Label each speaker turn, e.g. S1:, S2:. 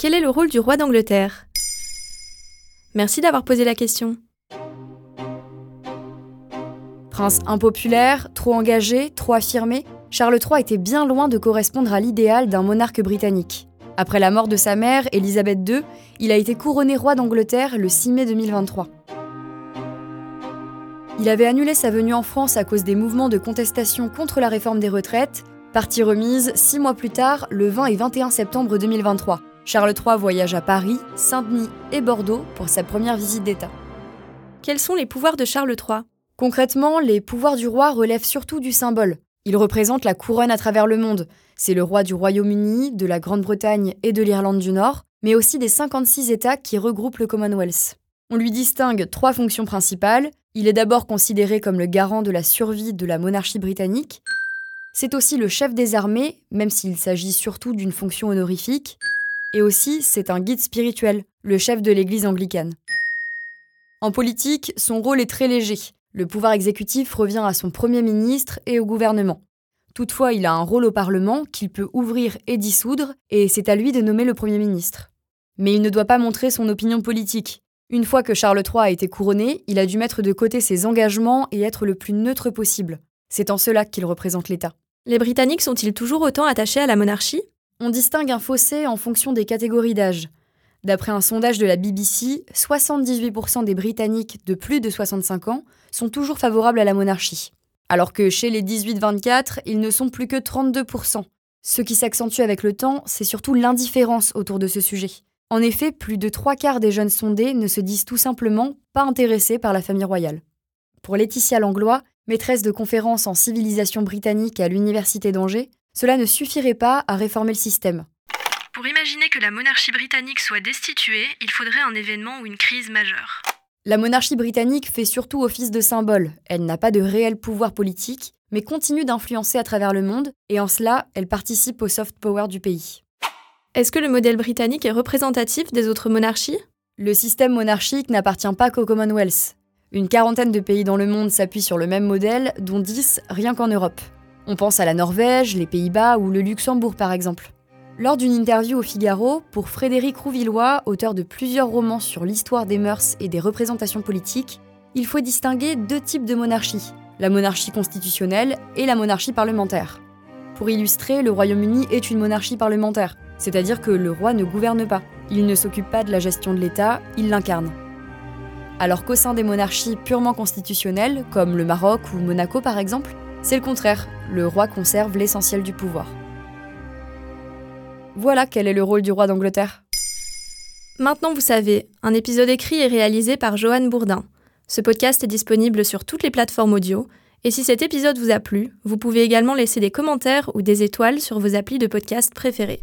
S1: Quel est le rôle du roi d'Angleterre? Merci d'avoir posé la question. Prince impopulaire, trop engagé, trop affirmé, Charles III était bien loin de correspondre à l'idéal d'un monarque britannique. Après la mort de sa mère, Élisabeth II, il a été couronné roi d'Angleterre le 6 mai 2023. Il avait annulé sa venue en France à cause des mouvements de contestation contre la réforme des retraites, partie remise six mois plus tard, le 20 et 21 septembre 2023. Charles III voyage à Paris, Saint-Denis et Bordeaux pour sa première visite d'État. Quels sont les pouvoirs de Charles III Concrètement, les pouvoirs du roi relèvent surtout du symbole. Il représente la couronne à travers le monde. C'est le roi du Royaume-Uni, de la Grande-Bretagne et de l'Irlande du Nord, mais aussi des 56 États qui regroupent le Commonwealth. On lui distingue trois fonctions principales. Il est d'abord considéré comme le garant de la survie de la monarchie britannique. C'est aussi le chef des armées, même s'il s'agit surtout d'une fonction honorifique. Et aussi, c'est un guide spirituel, le chef de l'Église anglicane. En politique, son rôle est très léger. Le pouvoir exécutif revient à son Premier ministre et au gouvernement. Toutefois, il a un rôle au Parlement qu'il peut ouvrir et dissoudre, et c'est à lui de nommer le Premier ministre. Mais il ne doit pas montrer son opinion politique. Une fois que Charles III a été couronné, il a dû mettre de côté ses engagements et être le plus neutre possible. C'est en cela qu'il représente l'État. Les Britanniques sont-ils toujours autant attachés à la monarchie? On distingue un fossé en fonction des catégories d'âge. D'après un sondage de la BBC, 78% des Britanniques de plus de 65 ans sont toujours favorables à la monarchie. Alors que chez les 18-24, ils ne sont plus que 32%. Ce qui s'accentue avec le temps, c'est surtout l'indifférence autour de ce sujet. En effet, plus de trois quarts des jeunes sondés ne se disent tout simplement pas intéressés par la famille royale. Pour Laetitia Langlois, maîtresse de conférences en civilisation britannique à l'Université d'Angers, cela ne suffirait pas à réformer le système.
S2: Pour imaginer que la monarchie britannique soit destituée, il faudrait un événement ou une crise majeure.
S1: La monarchie britannique fait surtout office de symbole. Elle n'a pas de réel pouvoir politique, mais continue d'influencer à travers le monde, et en cela, elle participe au soft power du pays. Est-ce que le modèle britannique est représentatif des autres monarchies? Le système monarchique n'appartient pas qu'au Commonwealth. Une quarantaine de pays dans le monde s'appuient sur le même modèle, dont 10 rien qu'en Europe. On pense à la Norvège, les Pays-Bas ou le Luxembourg par exemple. Lors d'une interview au Figaro, pour Frédéric Rouvillois, auteur de plusieurs romans sur l'histoire des mœurs et des représentations politiques, il faut distinguer deux types de monarchie, la monarchie constitutionnelle et la monarchie parlementaire. Pour illustrer, le Royaume-Uni est une monarchie parlementaire, c'est-à-dire que le roi ne gouverne pas, il ne s'occupe pas de la gestion de l'État, il l'incarne. Alors qu'au sein des monarchies purement constitutionnelles, comme le Maroc ou Monaco par exemple, c'est le contraire, le roi conserve l'essentiel du pouvoir. Voilà quel est le rôle du roi d'Angleterre. Maintenant vous savez, un épisode écrit et réalisé par Johan Bourdin. Ce podcast est disponible sur toutes les plateformes audio, et si cet épisode vous a plu, vous pouvez également laisser des commentaires ou des étoiles sur vos applis de podcast préférés.